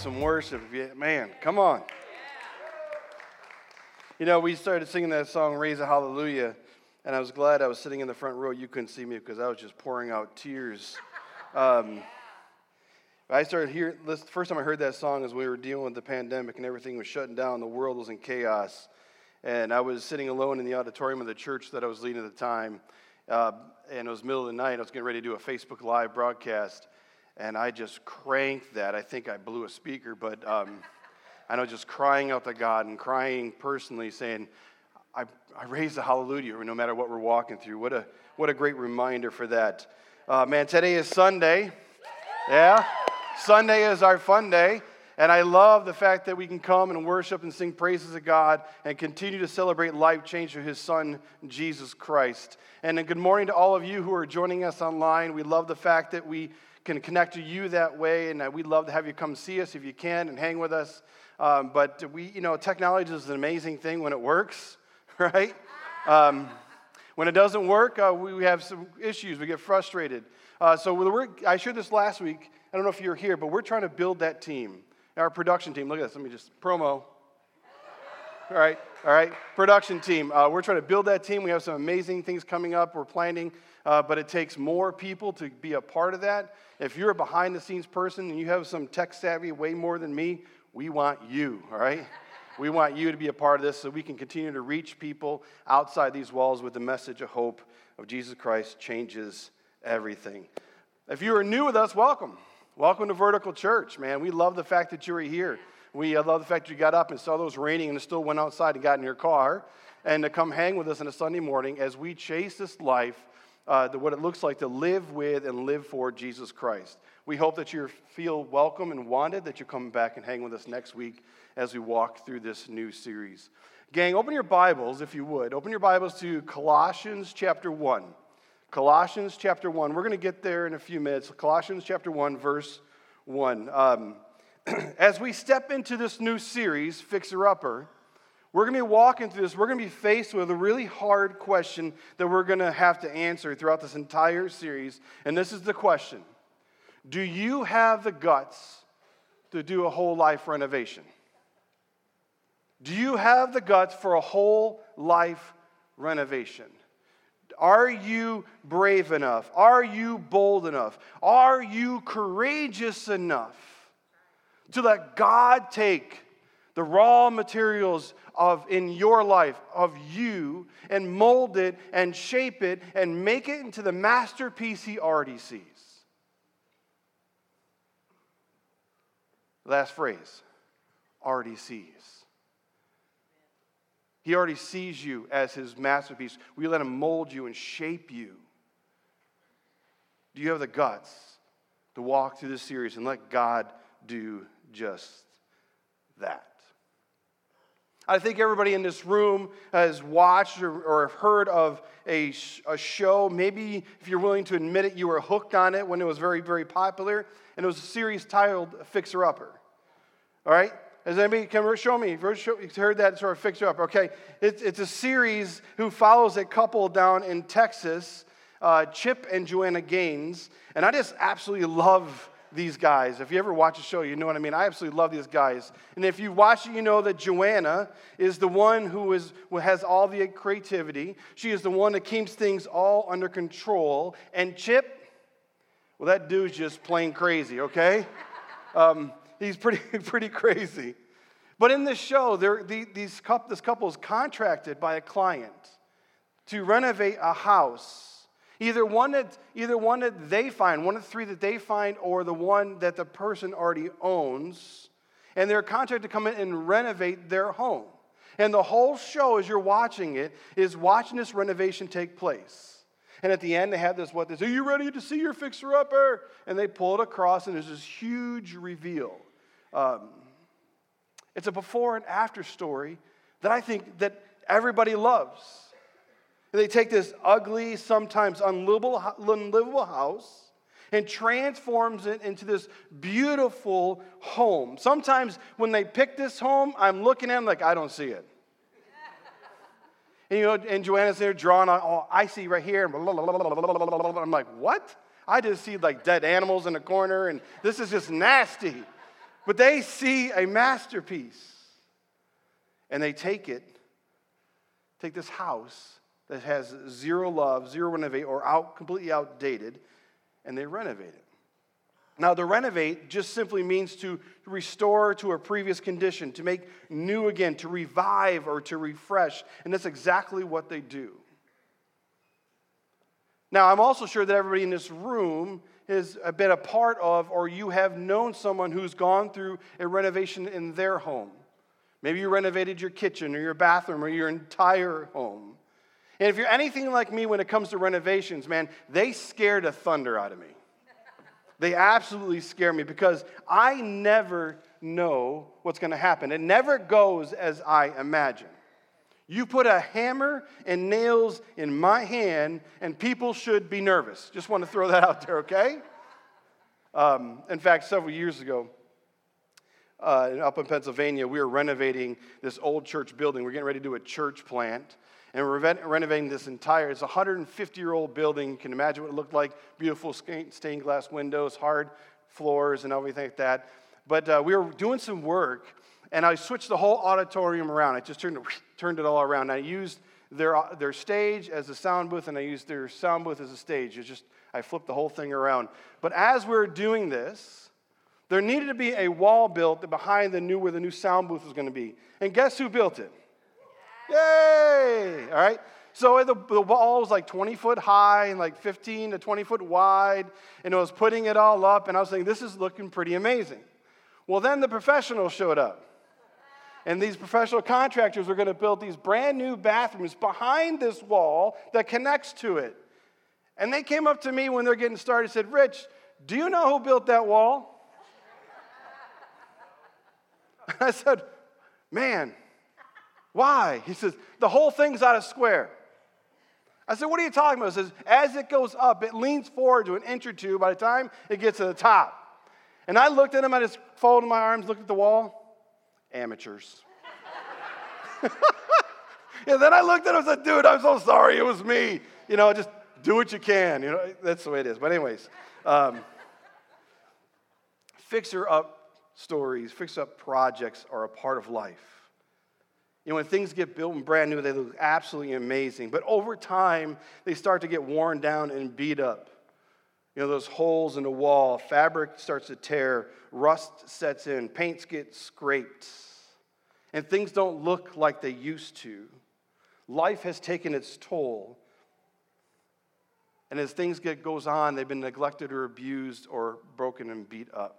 Some worship. Man, come on. You know, we started singing that song, Raise a Hallelujah, and I was glad I was sitting in the front row. You couldn't see me because I was just pouring out tears. Um, I started here. the first time I heard that song is we were dealing with the pandemic and everything was shutting down, the world was in chaos. And I was sitting alone in the auditorium of the church that I was leading at the time. Uh, and it was middle of the night. I was getting ready to do a Facebook Live broadcast. And I just cranked that. I think I blew a speaker, but um, I know just crying out to God and crying personally, saying, I, I raise the hallelujah no matter what we're walking through. What a, what a great reminder for that. Uh, man, today is Sunday. Yeah? Sunday is our fun day. And I love the fact that we can come and worship and sing praises of God and continue to celebrate life change through His Son, Jesus Christ. And good morning to all of you who are joining us online. We love the fact that we can connect to you that way, and we'd love to have you come see us if you can and hang with us. Um, but we, you know, technology is an amazing thing when it works, right? Um, when it doesn't work, uh, we have some issues. We get frustrated. Uh, so work, I shared this last week. I don't know if you're here, but we're trying to build that team, our production team. Look at this. Let me just promo. All right, all right. Production team. Uh, we're trying to build that team. We have some amazing things coming up. We're planning, uh, but it takes more people to be a part of that. If you're a behind the scenes person and you have some tech savvy way more than me, we want you, all right? we want you to be a part of this so we can continue to reach people outside these walls with the message of hope of Jesus Christ changes everything. If you are new with us, welcome. Welcome to Vertical Church, man. We love the fact that you are here. We love the fact that you got up and saw those raining and still went outside and got in your car and to come hang with us on a Sunday morning as we chase this life uh, the, what it looks like to live with and live for Jesus Christ. We hope that you feel welcome and wanted, that you come back and hang with us next week as we walk through this new series. Gang, open your Bibles, if you would. Open your Bibles to Colossians chapter 1. Colossians chapter 1. We're going to get there in a few minutes. Colossians chapter 1, verse 1. Um, as we step into this new series, Fixer Upper, we're going to be walking through this. We're going to be faced with a really hard question that we're going to have to answer throughout this entire series. And this is the question Do you have the guts to do a whole life renovation? Do you have the guts for a whole life renovation? Are you brave enough? Are you bold enough? Are you courageous enough to let God take the raw materials of in your life of you and mold it and shape it and make it into the masterpiece he already sees. Last phrase already sees. He already sees you as his masterpiece. We let him mold you and shape you. Do you have the guts to walk through this series and let god do just that I think everybody in this room has watched or, or heard of a, a show. Maybe if you're willing to admit it, you were hooked on it when it was very, very popular. And it was a series titled Fixer Upper. All right? Has anybody come show me? You've heard that sort of fixer upper. Okay, it's, it's a series who follows a couple down in Texas, uh, Chip and Joanna Gaines, and I just absolutely love these guys. If you ever watch a show, you know what I mean. I absolutely love these guys. And if you watch it, you know that Joanna is the one who, is, who has all the creativity. She is the one that keeps things all under control. And Chip, well, that dude's just plain crazy, okay? Um, he's pretty, pretty crazy. But in this show, the, these, this couple is contracted by a client to renovate a house Either one that, either one that they find, one of the three that they find, or the one that the person already owns. And they're contracted to come in and renovate their home. And the whole show, as you're watching it, is watching this renovation take place. And at the end, they have this what say, Are you ready to see your fixer upper? And they pull it across, and there's this huge reveal. Um, it's a before and after story that I think that everybody loves. They take this ugly, sometimes unlivable, unlivable house and transforms it into this beautiful home. Sometimes when they pick this home, I'm looking at them like, I don't see it. and, you know, and Joanna's there drawing on, oh, I see right here. I'm like, what? I just see like dead animals in the corner, and this is just nasty. But they see a masterpiece and they take it, take this house that has zero love, zero renovate, or out, completely outdated, and they renovate it. Now, to renovate just simply means to restore to a previous condition, to make new again, to revive or to refresh. And that's exactly what they do. Now, I'm also sure that everybody in this room has been a part of, or you have known someone who's gone through a renovation in their home. Maybe you renovated your kitchen or your bathroom or your entire home. And if you're anything like me when it comes to renovations, man, they scare the thunder out of me. They absolutely scare me because I never know what's going to happen. It never goes as I imagine. You put a hammer and nails in my hand, and people should be nervous. Just want to throw that out there, okay? Um, in fact, several years ago, uh, up in Pennsylvania, we were renovating this old church building. We're getting ready to do a church plant and we're renovating this entire it's a 150 year old building. You can imagine what it looked like. Beautiful stained glass windows hard floors and everything like that. But uh, we were doing some work and i switched the whole auditorium around. I just turned it, turned it all around. I used their, their stage as a sound booth and i used their sound booth as a stage. It's just i flipped the whole thing around. But as we were doing this there needed to be a wall built behind the new where the new sound booth was going to be. And guess who built it Yay! All right? So the, the wall was like 20 foot high and like 15 to 20 foot wide, and it was putting it all up, and I was thinking, this is looking pretty amazing. Well, then the professionals showed up. And these professional contractors were going to build these brand new bathrooms behind this wall that connects to it. And they came up to me when they're getting started and said, Rich, do you know who built that wall? I said, Man, why? He says, the whole thing's out of square. I said, what are you talking about? He says, as it goes up, it leans forward to an inch or two by the time it gets to the top. And I looked at him, I just folded my arms, looked at the wall. Amateurs. and then I looked at him and said, dude, I'm so sorry, it was me. You know, just do what you can. You know, that's the way it is. But, anyways, um, fixer up stories, fix up projects are a part of life. You know, when things get built and brand new, they look absolutely amazing. But over time, they start to get worn down and beat up. You know, those holes in the wall, fabric starts to tear, rust sets in, paints get scraped, and things don't look like they used to. Life has taken its toll. And as things get goes on, they've been neglected or abused or broken and beat up.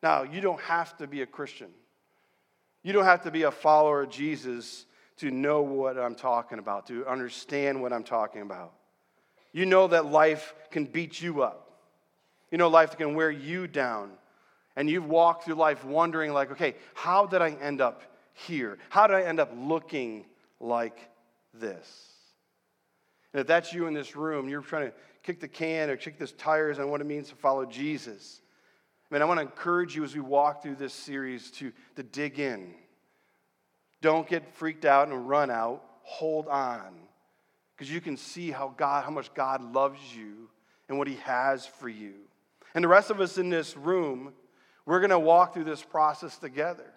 Now, you don't have to be a Christian. You don't have to be a follower of Jesus to know what I'm talking about, to understand what I'm talking about. You know that life can beat you up. You know life can wear you down. And you've walked through life wondering, like, okay, how did I end up here? How did I end up looking like this? And if that's you in this room, you're trying to kick the can or kick the tires on what it means to follow Jesus. Man, I want to encourage you as we walk through this series to, to dig in. Don't get freaked out and run out. Hold on. Because you can see how God, how much God loves you and what He has for you. And the rest of us in this room, we're going to walk through this process together.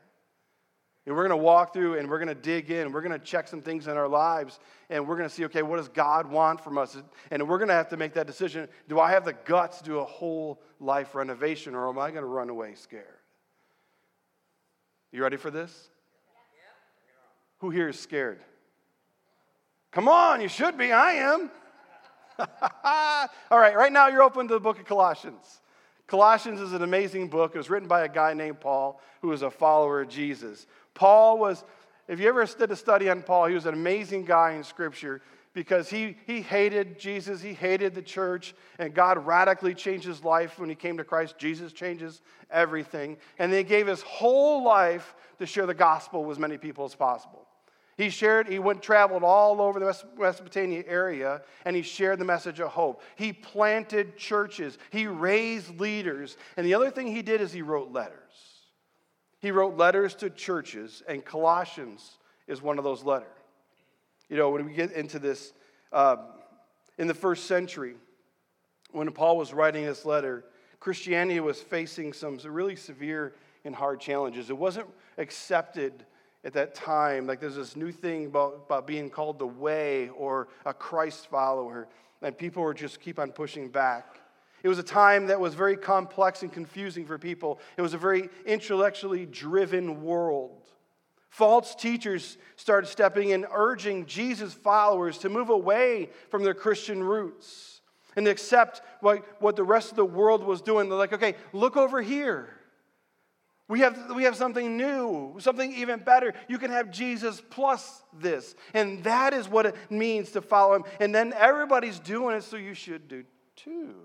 And we're going to walk through and we're going to dig in. We're going to check some things in our lives and we're going to see, okay, what does God want from us? And we're going to have to make that decision. Do I have the guts to do a whole life renovation or am I going to run away scared? You ready for this? Who here is scared? Come on, you should be. I am. All right, right now you're open to the book of Colossians. Colossians is an amazing book. It was written by a guy named Paul who was a follower of Jesus. Paul was, if you ever did a study on Paul, he was an amazing guy in Scripture because he, he hated Jesus, he hated the church, and God radically changed his life when he came to Christ. Jesus changes everything. And he gave his whole life to share the gospel with as many people as possible. He shared, he went traveled all over the Mesopotamia area and he shared the message of hope. He planted churches, he raised leaders, and the other thing he did is he wrote letters. He wrote letters to churches, and Colossians is one of those letters. You know, when we get into this, um, in the first century, when Paul was writing this letter, Christianity was facing some really severe and hard challenges. It wasn't accepted at that time. Like there's this new thing about, about being called the way or a Christ follower, and people were just keep on pushing back. It was a time that was very complex and confusing for people. It was a very intellectually driven world. False teachers started stepping in, urging Jesus' followers to move away from their Christian roots and accept what, what the rest of the world was doing. They're like, okay, look over here. We have, we have something new, something even better. You can have Jesus plus this. And that is what it means to follow him. And then everybody's doing it, so you should do too.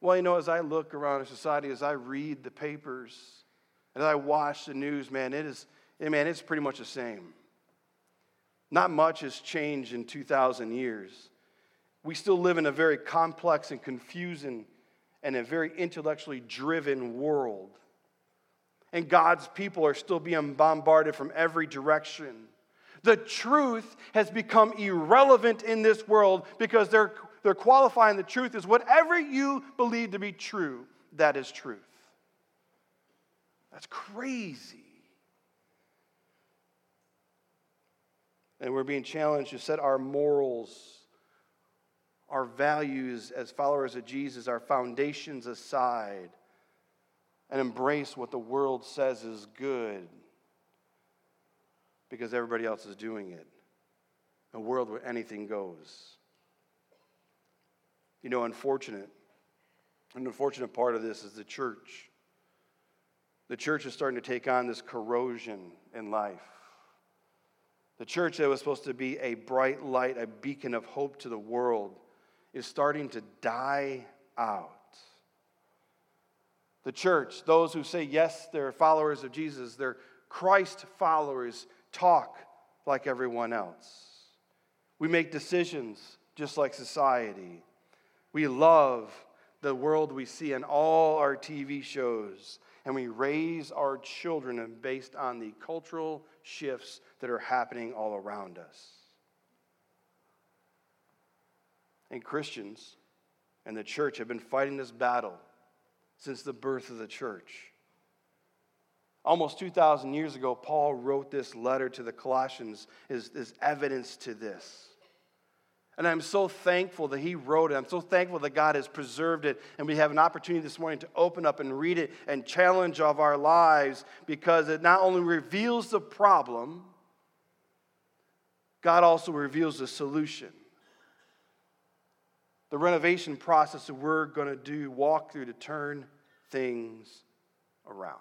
Well, you know, as I look around society, as I read the papers, as I watch the news, man, it is, man, it's pretty much the same. Not much has changed in 2,000 years. We still live in a very complex and confusing and a very intellectually driven world. And God's people are still being bombarded from every direction. The truth has become irrelevant in this world because they're, they're qualifying the truth as whatever you believe to be true, that is truth. That's crazy. And we're being challenged to set our morals our values as followers of Jesus, our foundations aside, and embrace what the world says is good because everybody else is doing it. A world where anything goes. You know, unfortunate, an unfortunate part of this is the church. The church is starting to take on this corrosion in life. The church that was supposed to be a bright light, a beacon of hope to the world is starting to die out. The church, those who say, yes, they're followers of Jesus, they're Christ followers, talk like everyone else. We make decisions just like society. We love the world we see in all our TV shows, and we raise our children based on the cultural shifts that are happening all around us and Christians and the church have been fighting this battle since the birth of the church. Almost 2,000 years ago, Paul wrote this letter to the Colossians as evidence to this. And I'm so thankful that he wrote it. I'm so thankful that God has preserved it. And we have an opportunity this morning to open up and read it and challenge of our lives because it not only reveals the problem, God also reveals the solution the renovation process that we're going to do, walk through to turn things around.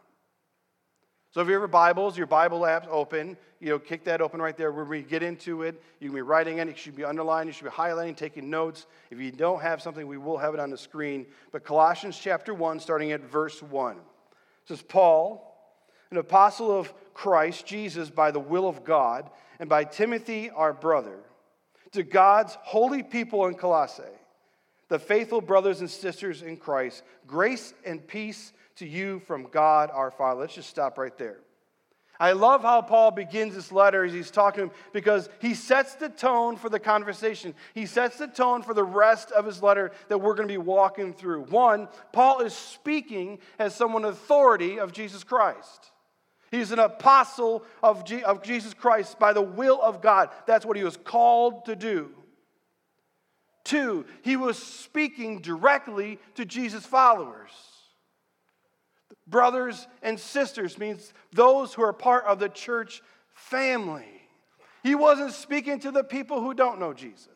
So if you have your Bibles, your Bible app's open, you know, kick that open right there. When we get into it, you can be writing it, you should be underlining, you should be highlighting, taking notes. If you don't have something, we will have it on the screen. But Colossians chapter 1, starting at verse 1. It says, Paul, an apostle of Christ Jesus by the will of God, and by Timothy our brother, to God's holy people in Colossae the faithful brothers and sisters in Christ, grace and peace to you from God our Father. Let's just stop right there. I love how Paul begins this letter as he's talking because he sets the tone for the conversation. He sets the tone for the rest of his letter that we're going to be walking through. One, Paul is speaking as someone authority of Jesus Christ. He's an apostle of, G- of Jesus Christ by the will of God. That's what he was called to do. Two, he was speaking directly to Jesus' followers. Brothers and sisters means those who are part of the church family. He wasn't speaking to the people who don't know Jesus.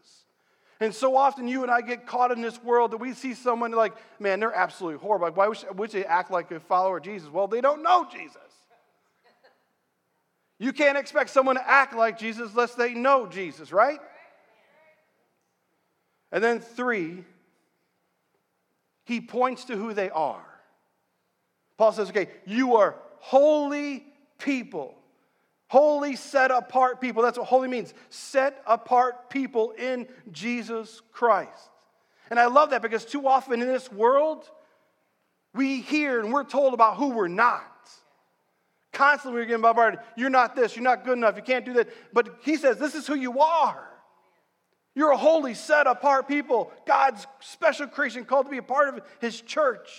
And so often you and I get caught in this world that we see someone like, man, they're absolutely horrible. Like, why would they act like a follower of Jesus? Well, they don't know Jesus. You can't expect someone to act like Jesus unless they know Jesus, right? And then three, he points to who they are. Paul says, okay, you are holy people. Holy, set apart people. That's what holy means. Set apart people in Jesus Christ. And I love that because too often in this world, we hear and we're told about who we're not. Constantly we're getting bombarded. You're not this, you're not good enough, you can't do that. But he says, this is who you are. You're a holy, set apart people, God's special creation called to be a part of his church.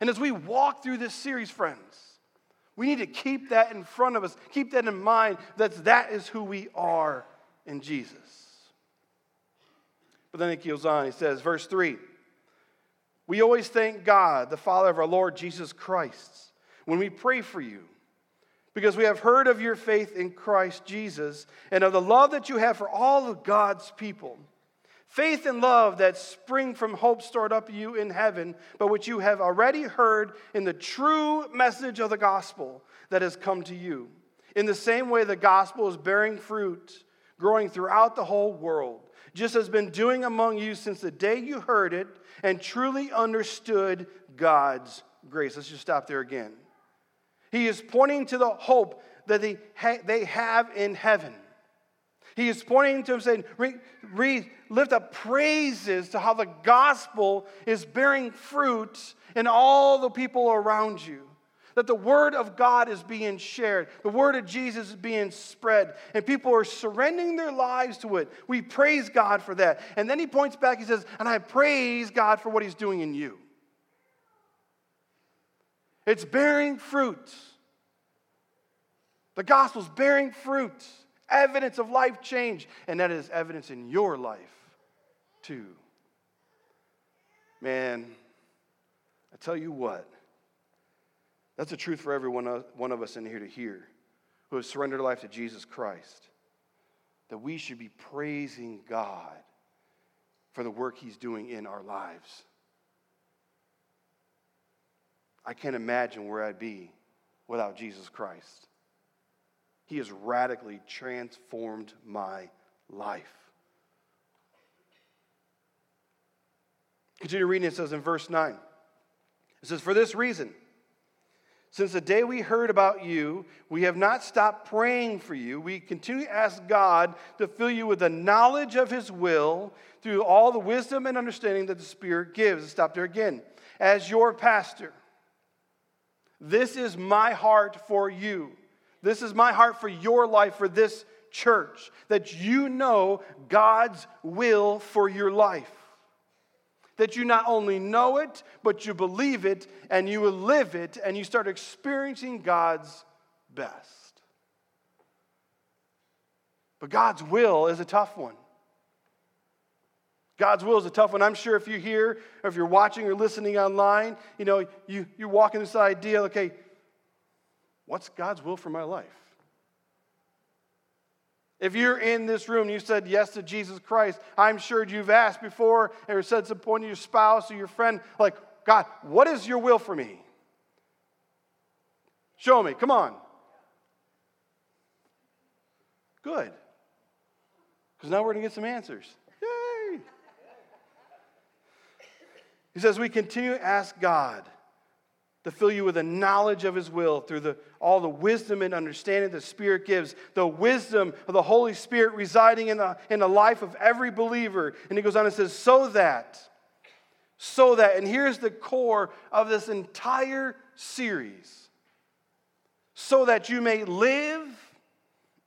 And as we walk through this series, friends, we need to keep that in front of us, keep that in mind that that is who we are in Jesus. But then it goes on, he says, verse 3 We always thank God, the Father of our Lord Jesus Christ, when we pray for you, because we have heard of your faith in Christ Jesus and of the love that you have for all of God's people. Faith and love that spring from hope stored up you in heaven, but which you have already heard in the true message of the gospel that has come to you. In the same way, the gospel is bearing fruit, growing throughout the whole world, just as been doing among you since the day you heard it and truly understood God's grace. Let's just stop there again. He is pointing to the hope that they, ha- they have in heaven. He is pointing to him saying, re, re, lift up praises to how the gospel is bearing fruit in all the people around you. That the word of God is being shared, the word of Jesus is being spread, and people are surrendering their lives to it. We praise God for that. And then he points back, he says, And I praise God for what he's doing in you. It's bearing fruit. The gospel's bearing fruit evidence of life change, and that is evidence in your life too. Man, I tell you what, that's a truth for every one of us in here to hear who has surrendered life to Jesus Christ. That we should be praising God for the work He's doing in our lives. I can't imagine where I'd be without Jesus Christ. He has radically transformed my life. Continue reading, it says in verse 9. It says, For this reason, since the day we heard about you, we have not stopped praying for you. We continue to ask God to fill you with the knowledge of His will through all the wisdom and understanding that the Spirit gives. Stop there again. As your pastor, this is my heart for you this is my heart for your life, for this church, that you know God's will for your life. That you not only know it, but you believe it and you will live it and you start experiencing God's best. But God's will is a tough one. God's will is a tough one. I'm sure if you're here or if you're watching or listening online, you know, you, you're walking this idea, okay, What's God's will for my life? If you're in this room and you said yes to Jesus Christ, I'm sure you've asked before or said some point to your spouse or your friend, like, God, what is your will for me? Show me, come on. Good. Because now we're going to get some answers. Yay! He says, We continue to ask God to fill you with the knowledge of his will through the, all the wisdom and understanding the Spirit gives, the wisdom of the Holy Spirit residing in the, in the life of every believer. And he goes on and says, so that, so that, and here's the core of this entire series, so that you may live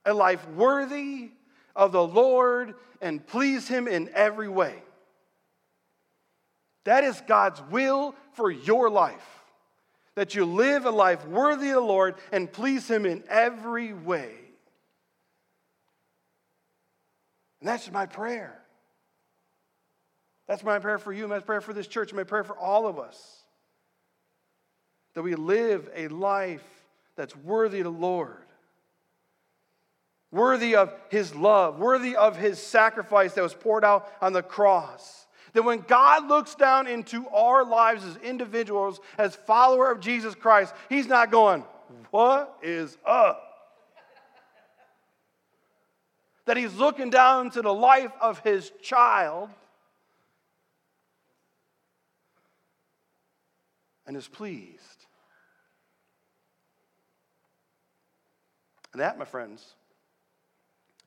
a life worthy of the Lord and please him in every way. That is God's will for your life that you live a life worthy of the Lord and please Him in every way. And that's my prayer. That's my prayer for you, my prayer for this church, my prayer for all of us. That we live a life that's worthy of the Lord, worthy of His love, worthy of His sacrifice that was poured out on the cross. That when God looks down into our lives as individuals, as follower of Jesus Christ, He's not going, What is up? that He's looking down into the life of His child and is pleased. And that, my friends,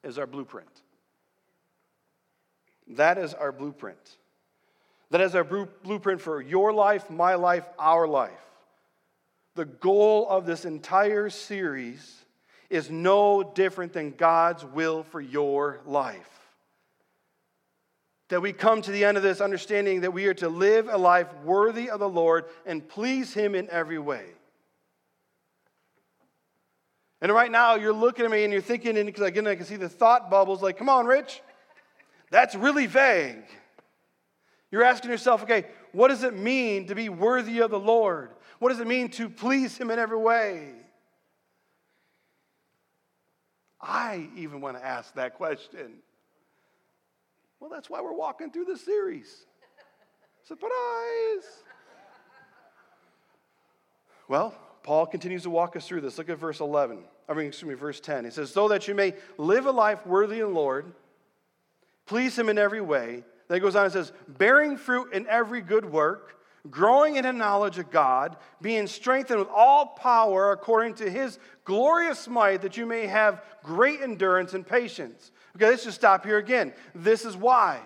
is our blueprint. That is our blueprint. That is our blueprint for your life, my life, our life. The goal of this entire series is no different than God's will for your life. that we come to the end of this understanding that we are to live a life worthy of the Lord and please Him in every way. And right now, you're looking at me and you're thinking, and again, I can see the thought bubbles like, come on, Rich, that's really vague. You're asking yourself, okay, what does it mean to be worthy of the Lord? What does it mean to please Him in every way? I even want to ask that question. Well, that's why we're walking through this series. Surprise! Well, Paul continues to walk us through this. Look at verse 11. I mean, excuse me, verse 10. He says, So that you may live a life worthy of the Lord, please Him in every way. Then he goes on and says, Bearing fruit in every good work, growing in the knowledge of God, being strengthened with all power according to His glorious might, that you may have great endurance and patience Okay, let's just stop here again. This is why.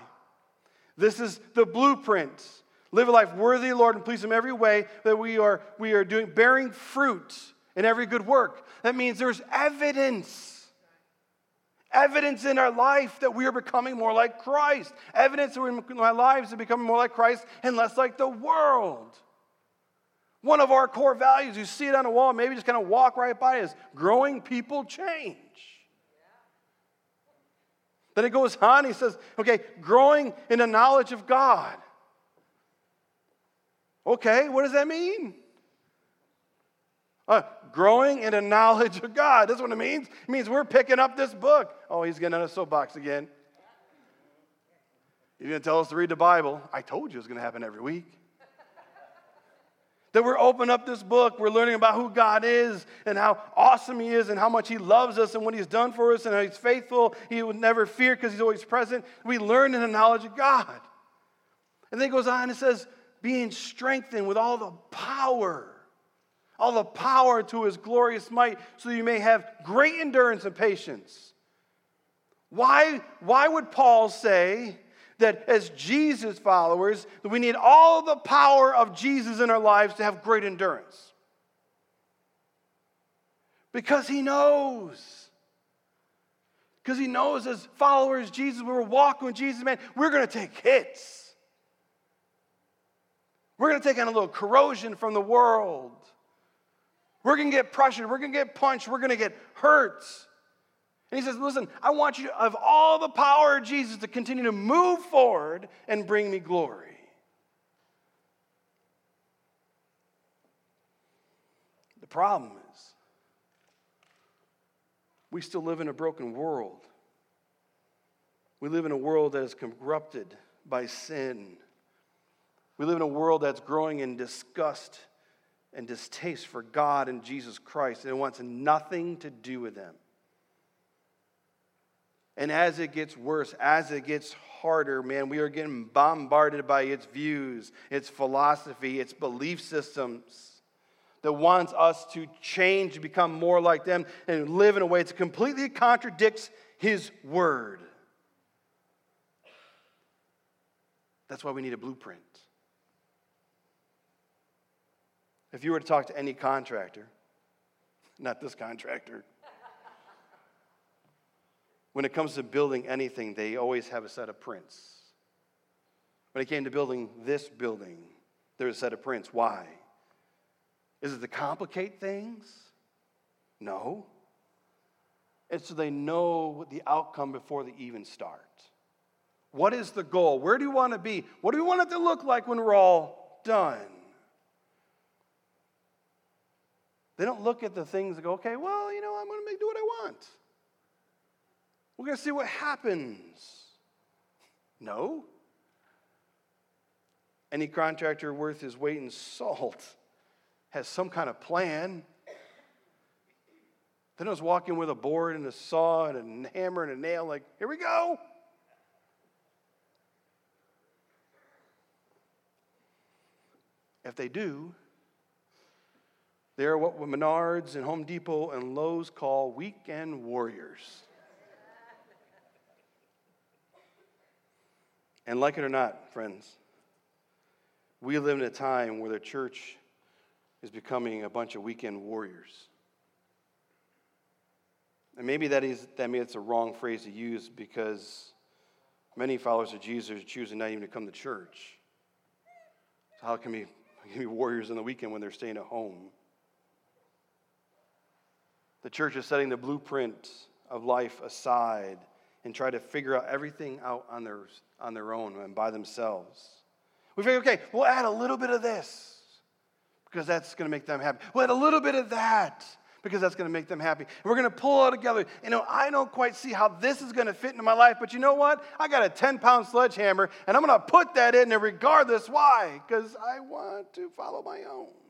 This is the blueprint. Live a life worthy Lord and please Him every way that we are, we are doing, bearing fruit in every good work. That means there's evidence. Evidence in our life that we are becoming more like Christ. Evidence in our lives of becoming more like Christ and less like the world. One of our core values, you see it on the wall, maybe just kind of walk right by, is growing people change. Then it goes on, he says, okay, growing in the knowledge of God. Okay, what does that mean? Uh, growing in the knowledge of God. That's what it means. It means we're picking up this book. Oh, he's getting on a soapbox again. He's going to tell us to read the Bible. I told you it was going to happen every week that we're opening up this book, we're learning about who God is and how awesome He is and how much He loves us and what He's done for us and how He's faithful. He would never fear because He's always present. We learn in the knowledge of God. And then it goes on and says, being strengthened with all the power, all the power to His glorious might, so you may have great endurance and patience. Why, why would Paul say, that as Jesus followers, that we need all the power of Jesus in our lives to have great endurance. Because he knows. Because he knows as followers Jesus, we're walking with Jesus, man, we're going to take hits. We're going to take on a little corrosion from the world. We're going to get pressured. We're going to get punched. We're going to get hurt. And he says, Listen, I want you of all the power of Jesus to continue to move forward and bring me glory. The problem is, we still live in a broken world. We live in a world that is corrupted by sin. We live in a world that's growing in disgust and distaste for God and Jesus Christ, and wants nothing to do with them. And as it gets worse, as it gets harder, man, we are getting bombarded by its views, its philosophy, its belief systems that wants us to change, to become more like them, and live in a way that completely contradicts His word. That's why we need a blueprint. If you were to talk to any contractor, not this contractor, when it comes to building anything, they always have a set of prints. When it came to building this building, there was a set of prints. Why? Is it to complicate things? No. It's so they know the outcome before they even start. What is the goal? Where do you want to be? What do we want it to look like when we're all done? They don't look at the things and go, okay, well, you know, I'm going to do what I want. We're going to see what happens. No. Any contractor worth his weight in salt has some kind of plan. Then I was walking with a board and a saw and a hammer and a nail, like, here we go. If they do, they're what Menards and Home Depot and Lowe's call weekend warriors. And like it or not, friends, we live in a time where the church is becoming a bunch of weekend warriors. And maybe that is that maybe it's a wrong phrase to use because Many followers of Jesus are choosing not even to come to church. So how can we, can be warriors on the weekend when they're staying at home? The church is setting the blueprint of life aside and try to figure out everything out on their, on their own and by themselves. We figure, okay, we'll add a little bit of this because that's going to make them happy. We'll add a little bit of that because that's going to make them happy. We're going to pull all together. You know, I don't quite see how this is going to fit into my life, but you know what? I got a 10 pound sledgehammer and I'm going to put that in there regardless. Why? Because I want to follow my own.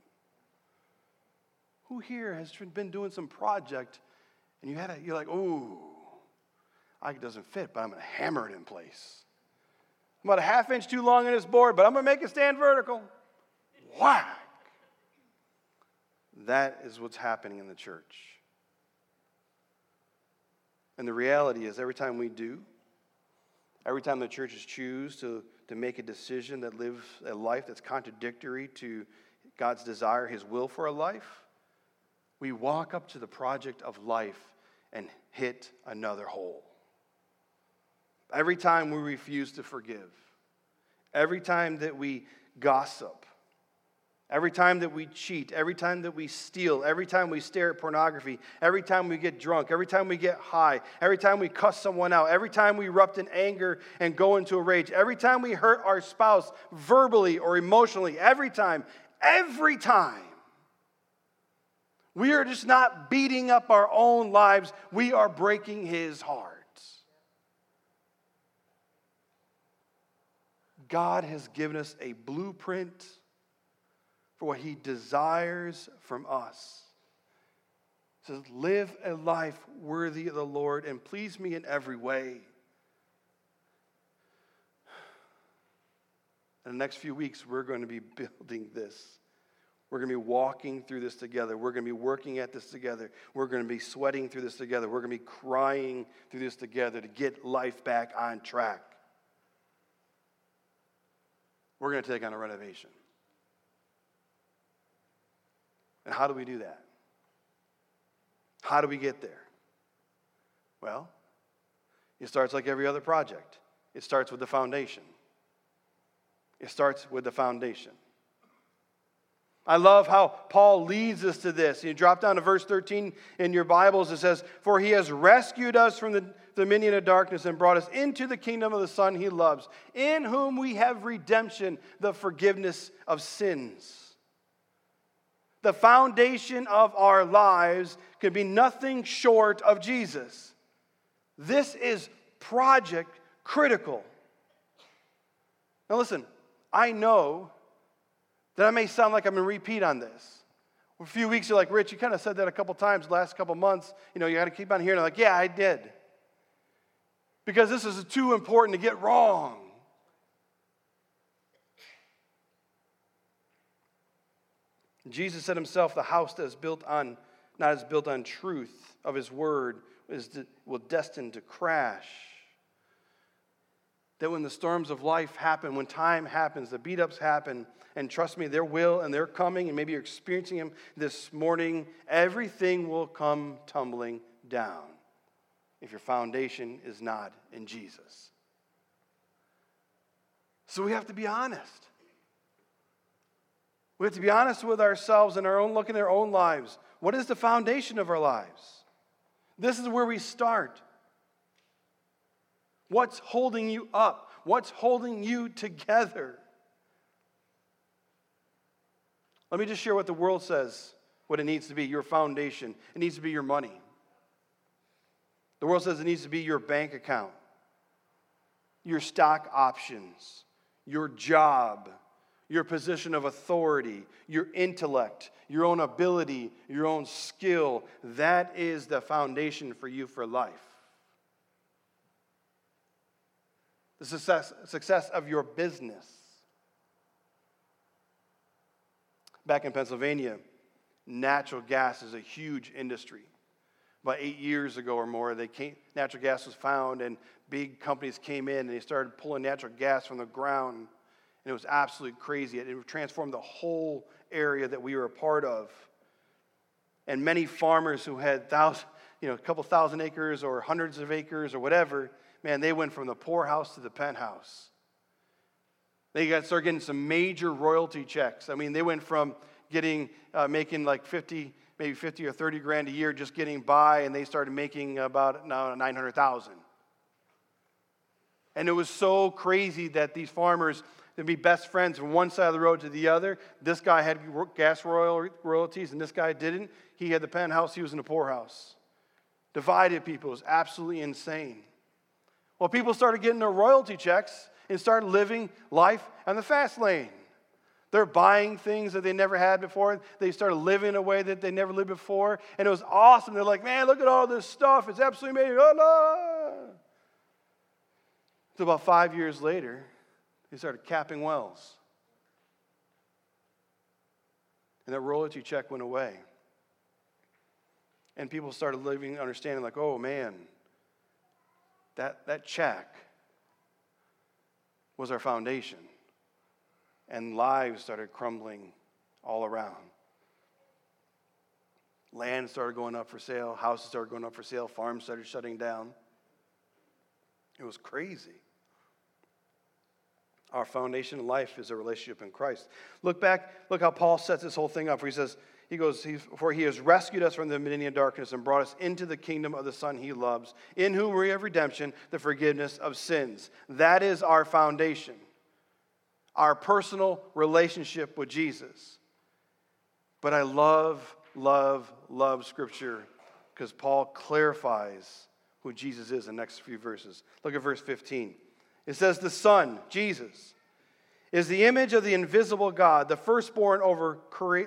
Who here has been doing some project and you had a, you're like, ooh, it doesn't fit, but I'm going to hammer it in place. I'm about a half inch too long in this board, but I'm going to make it stand vertical. Whack! That is what's happening in the church. And the reality is, every time we do, every time the churches choose to, to make a decision that lives a life that's contradictory to God's desire, His will for a life, we walk up to the project of life and hit another hole. Every time we refuse to forgive, every time that we gossip, Every time that we cheat, every time that we steal, every time we stare at pornography, every time we get drunk, every time we get high, every time we cuss someone out, every time we erupt in anger and go into a rage, every time we hurt our spouse verbally or emotionally, every time, every time, we are just not beating up our own lives, we are breaking his heart. God has given us a blueprint for what he desires from us. He says, Live a life worthy of the Lord and please me in every way. In the next few weeks, we're going to be building this. We're going to be walking through this together. We're going to be working at this together. We're going to be sweating through this together. We're going to be crying through this together to get life back on track. We're going to take on a renovation. And how do we do that? How do we get there? Well, it starts like every other project. It starts with the foundation. It starts with the foundation. I love how Paul leads us to this. You drop down to verse 13 in your Bibles. It says, For he has rescued us from the dominion of darkness and brought us into the kingdom of the Son he loves, in whom we have redemption, the forgiveness of sins the foundation of our lives can be nothing short of Jesus. This is project critical. Now, listen, I know that I may sound like I'm to repeat on this. A few weeks, you're like, Rich, you kind of said that a couple times last couple months. You know, you got to keep on hearing. I'm like, yeah, I did. Because this is too important to get wrong. Jesus said himself, the house that is built on, not is built on truth of his word, is will destined to crash. That when the storms of life happen, when time happens, the beat ups happen, and trust me, there will, and they're coming, and maybe you're experiencing them this morning, everything will come tumbling down if your foundation is not in Jesus. So we have to be honest. We have to be honest with ourselves and our own look in our own lives. What is the foundation of our lives? This is where we start. What's holding you up? What's holding you together? Let me just share what the world says, what it needs to be your foundation. It needs to be your money. The world says it needs to be your bank account, your stock options, your job your position of authority, your intellect, your own ability, your own skill. That is the foundation for you for life. The success, success of your business. Back in Pennsylvania, natural gas is a huge industry. About eight years ago or more, they came, natural gas was found, and big companies came in and they started pulling natural gas from the ground and it was absolutely crazy. It transformed the whole area that we were a part of. And many farmers who had thousand, you know, a couple thousand acres or hundreds of acres or whatever man, they went from the poorhouse to the penthouse. They got started getting some major royalty checks. I mean, they went from getting uh, making like 50, maybe 50 or 30 grand a year just getting by, and they started making about now 900,000. And it was so crazy that these farmers would be best friends from one side of the road to the other. This guy had gas royal, royalties, and this guy didn't. He had the penthouse, he was in the poorhouse. Divided people. It was absolutely insane. Well, people started getting their royalty checks and start living life on the fast lane. They're buying things that they never had before. They started living in a way that they never lived before. And it was awesome. They're like, man, look at all this stuff. It's absolutely amazing. Oh, no. So about five years later, they started capping wells. And that royalty check went away. And people started living, understanding, like, oh man, that, that check was our foundation. And lives started crumbling all around. Land started going up for sale, houses started going up for sale, farms started shutting down. It was crazy. Our foundation in life is a relationship in Christ. Look back, look how Paul sets this whole thing up where he says, he goes, For he has rescued us from the dominion of darkness and brought us into the kingdom of the Son he loves, in whom we have redemption, the forgiveness of sins. That is our foundation, our personal relationship with Jesus. But I love, love, love Scripture because Paul clarifies who Jesus is in the next few verses. Look at verse 15. It says, The Son, Jesus, is the image of the invisible God, the firstborn over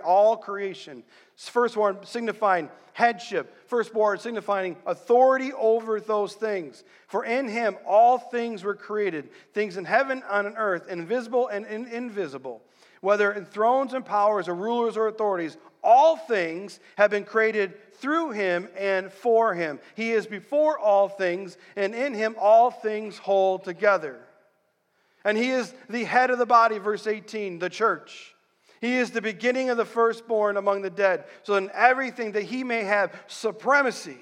all creation. Firstborn signifying headship, firstborn signifying authority over those things. For in him all things were created, things in heaven and on earth, invisible and invisible. Whether in thrones and powers or rulers or authorities, all things have been created through him and for him. He is before all things, and in him all things hold together. And he is the head of the body, verse 18, the church. He is the beginning of the firstborn among the dead, so in everything that he may have supremacy.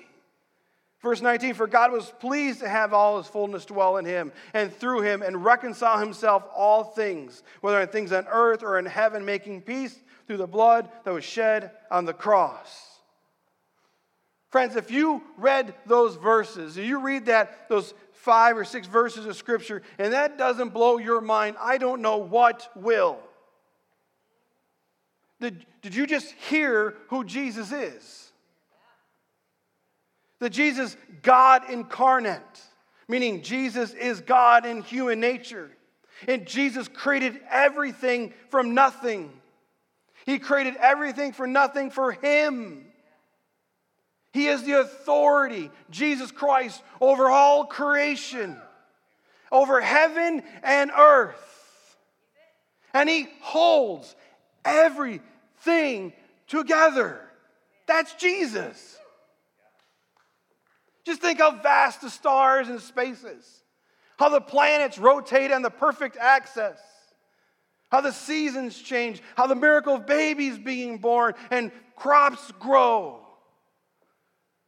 Verse 19, for God was pleased to have all his fullness dwell in him and through him and reconcile himself all things, whether in things on earth or in heaven, making peace through the blood that was shed on the cross. Friends, if you read those verses, you read that, those five or six verses of Scripture, and that doesn't blow your mind, I don't know what will. Did, did you just hear who Jesus is? That Jesus, God incarnate, meaning Jesus is God in human nature. And Jesus created everything from nothing. He created everything for nothing for Him. He is the authority, Jesus Christ, over all creation, over heaven and earth. And He holds everything together. That's Jesus. Just think how vast the stars and spaces, how the planets rotate on the perfect axis, how the seasons change, how the miracle of babies being born and crops grow.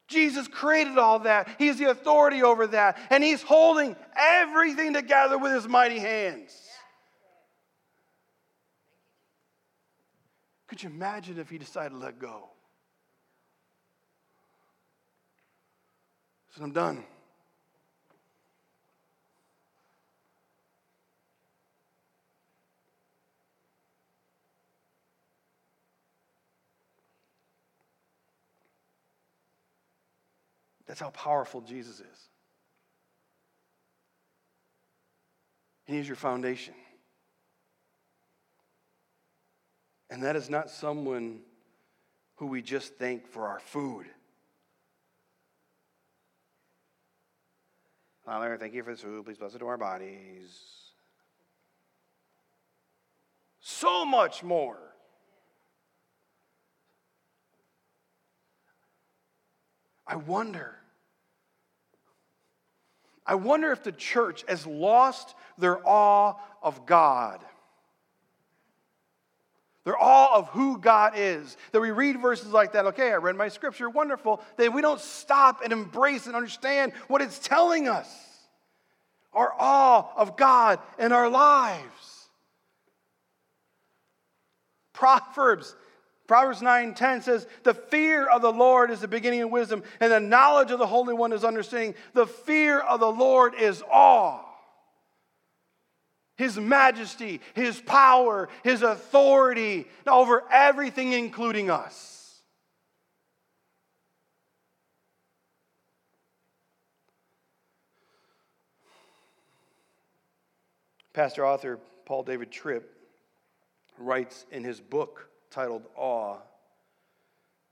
Jesus created all that. He's the authority over that. And He's holding everything together with His mighty hands. Could you imagine if He decided to let go? So I'm done. That's how powerful Jesus is. He is your foundation. And that is not someone who we just thank for our food. Father, thank you for this food. Please bless it to our bodies. So much more. I wonder I wonder if the church has lost their awe of God. Their awe of who God is. That we read verses like that, okay, I read my scripture, wonderful. That we don't stop and embrace and understand what it's telling us. our awe of God in our lives. Proverbs Proverbs 9 10 says, The fear of the Lord is the beginning of wisdom, and the knowledge of the Holy One is understanding. The fear of the Lord is awe. His majesty, His power, His authority over everything, including us. Pastor author Paul David Tripp writes in his book titled Awe.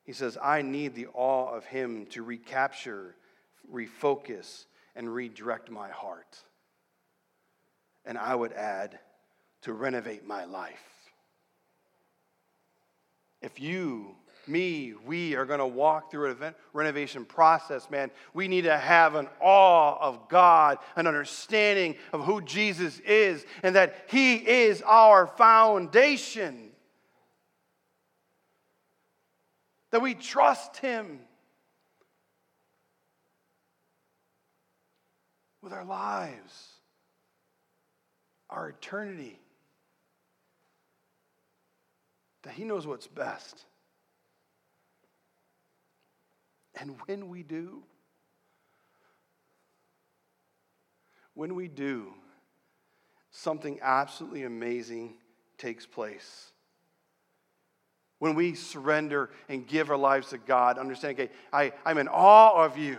He says, I need the awe of him to recapture, refocus, and redirect my heart. And I would add, to renovate my life. If you, me, we are going to walk through an renovation process, man, we need to have an awe of God, an understanding of who Jesus is, and that He is our foundation. That we trust Him with our lives, our eternity, that He knows what's best. And when we do, when we do, something absolutely amazing takes place. When we surrender and give our lives to God, understand, okay, I, I'm in awe of you.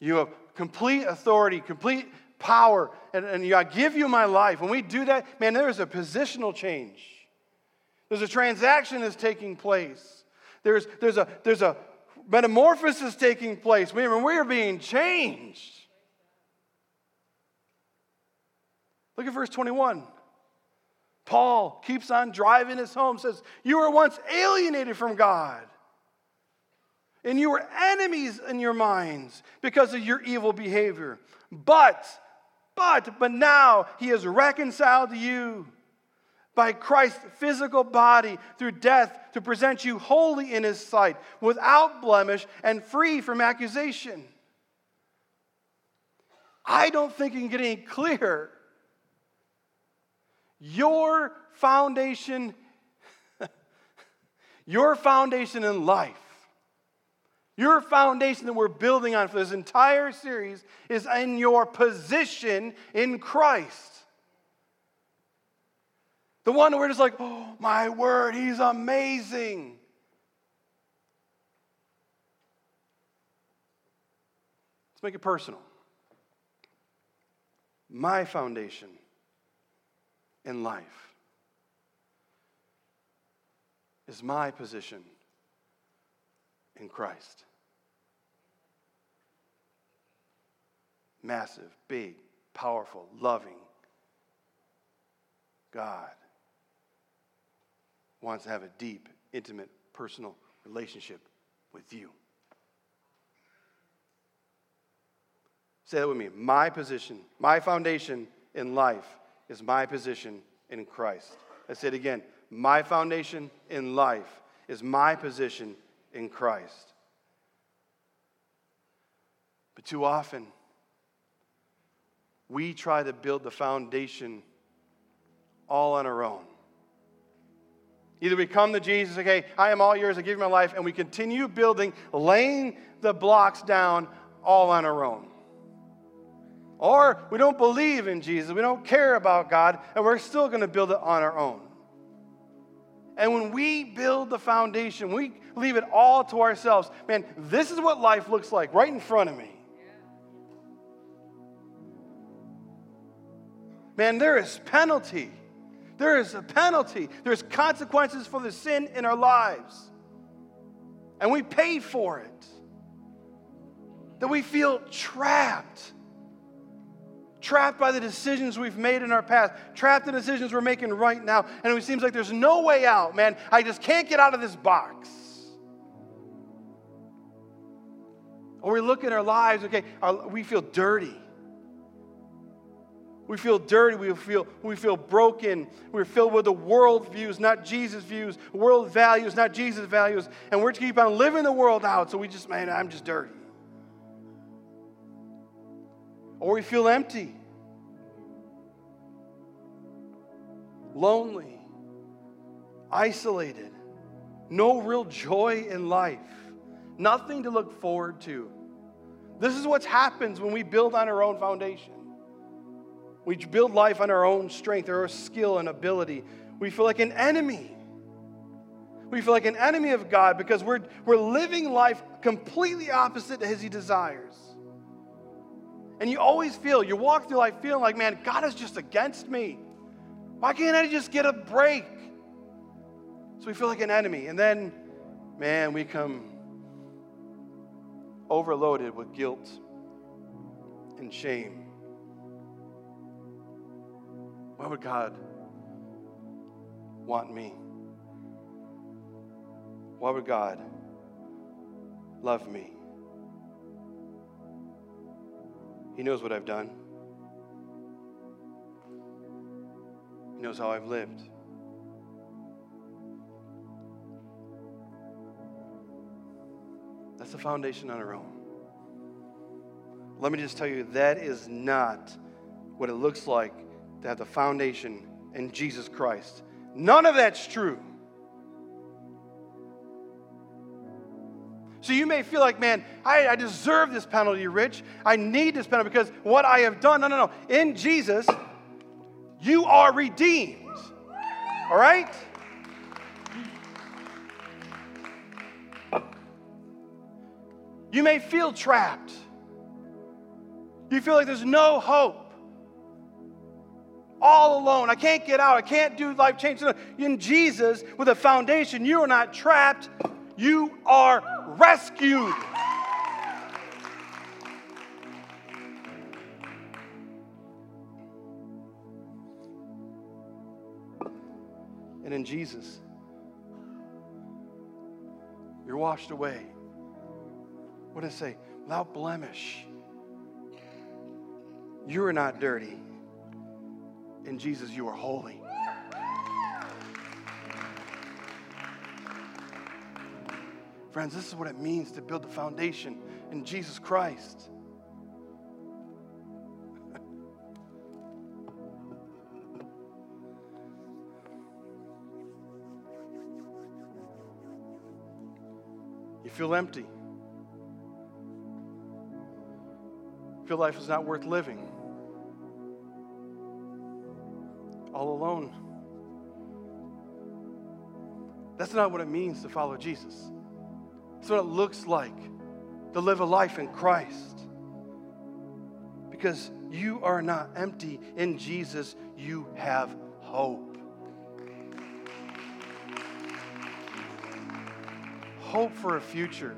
You have complete authority, complete power, and, and I give you my life. When we do that, man, there is a positional change. There's a transaction that's taking place. There's, there's, a, there's a metamorphosis taking place. We, we are being changed. Look at verse 21. Paul keeps on driving us home, says, You were once alienated from God, and you were enemies in your minds because of your evil behavior. But, but, but now he has reconciled to you by Christ's physical body through death to present you holy in his sight, without blemish and free from accusation. I don't think it can get any clearer your foundation, your foundation in life, your foundation that we're building on for this entire series is in your position in Christ. The one where just like, oh, my word, he's amazing. Let's make it personal. My foundation in life is my position in Christ. Massive, big, powerful, loving God wants to have a deep, intimate, personal relationship with you. Say that with me. My position, my foundation in life is my position in Christ. I say it again. My foundation in life is my position in Christ. But too often, we try to build the foundation all on our own. Either we come to Jesus, okay, I am all yours, I give you my life, and we continue building, laying the blocks down all on our own. Or we don't believe in Jesus, we don't care about God, and we're still going to build it on our own. And when we build the foundation, we leave it all to ourselves. Man, this is what life looks like right in front of me. Man, there is penalty. There is a penalty. There's consequences for the sin in our lives. And we pay for it. That we feel trapped trapped by the decisions we've made in our past, trapped in decisions we're making right now, and it seems like there's no way out, man. I just can't get out of this box. Or we look at our lives, okay, our, we feel dirty. We feel dirty. We feel, we feel broken. We're filled with the world views, not Jesus' views, world values, not Jesus' values. And we're to keep on living the world out. So we just, man, I'm just dirty. Or we feel empty, lonely, isolated, no real joy in life, nothing to look forward to. This is what happens when we build on our own foundation. We build life on our own strength, our skill and ability. We feel like an enemy. We feel like an enemy of God because we're, we're living life completely opposite to He desires. And you always feel, you walk through life feeling like, man, God is just against me. Why can't I just get a break? So we feel like an enemy. And then, man, we come overloaded with guilt and shame. Why would God want me? Why would God love me? He knows what I've done. He knows how I've lived. That's the foundation on our own. Let me just tell you that is not what it looks like to have the foundation in Jesus Christ. None of that's true. So you may feel like, man, I, I, deserve this penalty, Rich. I need this penalty because what I have done. No, no, no. In Jesus, you are redeemed. All right? You may feel trapped. You feel like there's no hope. All alone. I can't get out. I can't do life change. In Jesus, with a foundation, you are not trapped. You are rescued. And in Jesus, you're washed away. What does it say? Without blemish. You are not dirty. In Jesus, you are holy. Friends, this is what it means to build the foundation in Jesus Christ. you feel empty. feel life is not worth living. All alone. That's not what it means to follow Jesus. That's what it looks like to live a life in Christ. Because you are not empty in Jesus, you have hope. Hope for a future.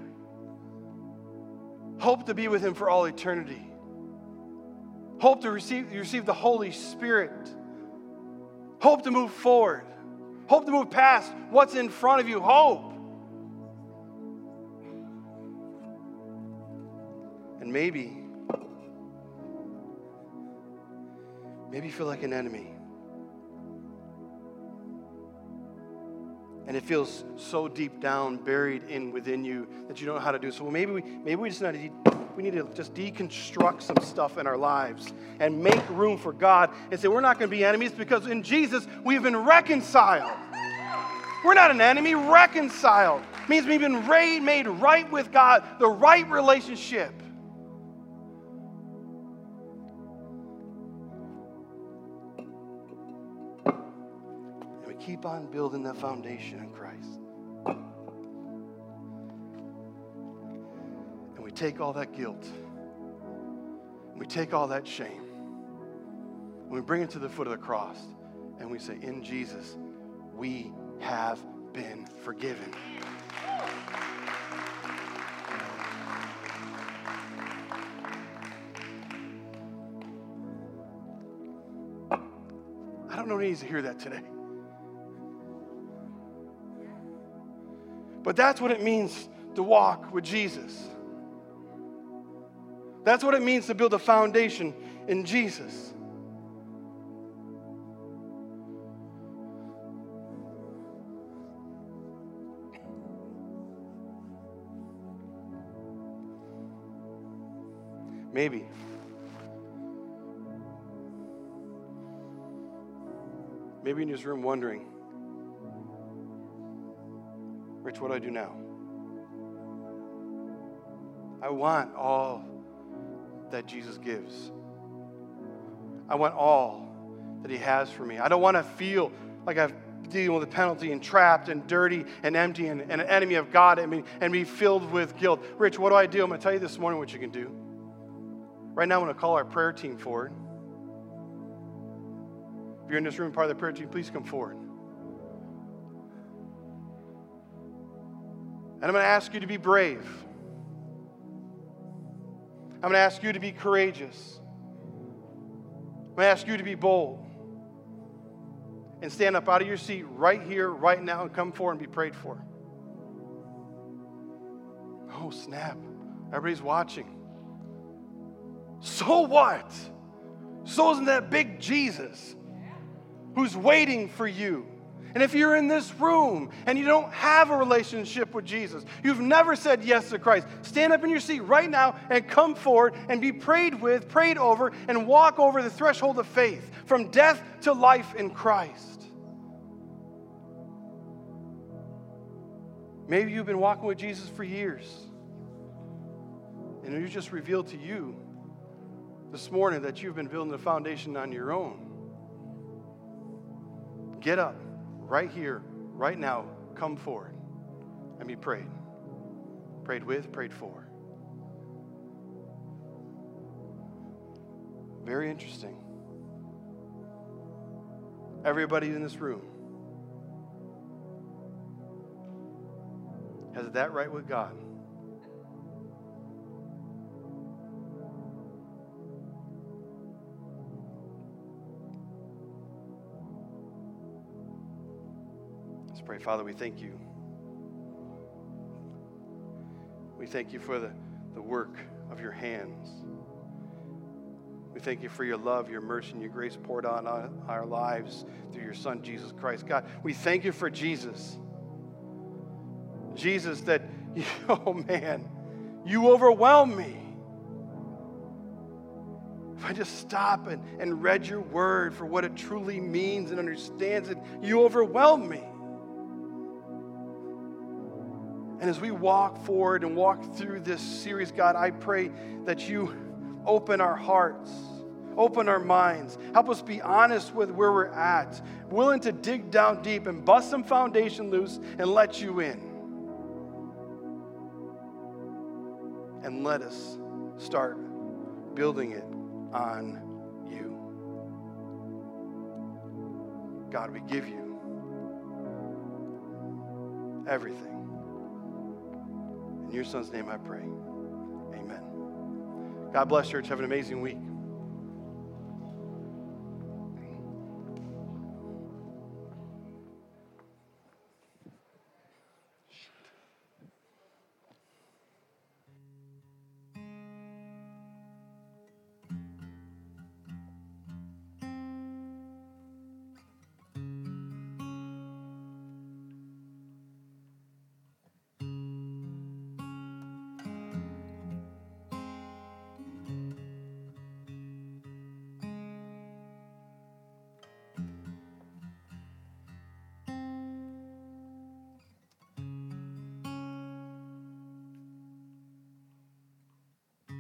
Hope to be with Him for all eternity. Hope to receive, receive the Holy Spirit. Hope to move forward. Hope to move past what's in front of you. Hope. Maybe, maybe you feel like an enemy. and it feels so deep down, buried in within you that you don't know how to do. So maybe we maybe we just need to, we need to just deconstruct some stuff in our lives and make room for God and say we're not going to be enemies because in Jesus we've been reconciled. We're not an enemy, reconciled means we've been made right with God, the right relationship. Keep on building that foundation in Christ. And we take all that guilt, we take all that shame, and we bring it to the foot of the cross, and we say, In Jesus, we have been forgiven. I don't know who needs to hear that today. But that's what it means to walk with Jesus. That's what it means to build a foundation in Jesus. Maybe. Maybe in this room wondering Rich, what do I do now? I want all that Jesus gives. I want all that He has for me. I don't want to feel like I've dealing with a penalty and trapped and dirty and empty and, and, an enemy of God and be, and be filled with guilt. Rich, what do I do? I'm going to tell you this morning what you can do. Right now, I'm going to call our prayer team forward. If you're in this room, part of the prayer team, please come forward. And I'm going to ask you to be brave. I'm going to ask you to be courageous. I'm going to ask you to be bold. And stand up out of your seat right here, right now, and come forward and be prayed for. Oh, snap. Everybody's watching. So what? So isn't that big Jesus who's waiting for you? And if you're in this room and you don't have a relationship with Jesus, you've never said yes to Christ, stand up in your seat right now and come forward and be prayed with, prayed over, and walk over the threshold of faith from death to life in Christ. Maybe you've been walking with Jesus for years, and it was just revealed to you this morning that you've been building the foundation on your own. Get up right here, right now, come forward and be prayed. Prayed with, prayed for. Very interesting. Everybody in this room has that right with God. Father, we thank you. We thank you for the, the work of your hands. We thank you for your love, your mercy, and your grace poured on our lives through your Son, Jesus Christ. God, we thank you for Jesus. Jesus, that, oh man, you overwhelm me. If I just stop and, and read your word for what it truly means and understands it, you overwhelm me. And as we walk forward and walk through this series, God, I pray that you open our hearts, open our minds, help us be honest with where we're at, willing to dig down deep and bust some foundation loose and let you in. And let us start building it on you. God, we give you everything. In your son's name I pray. Amen. God bless church. Have an amazing week.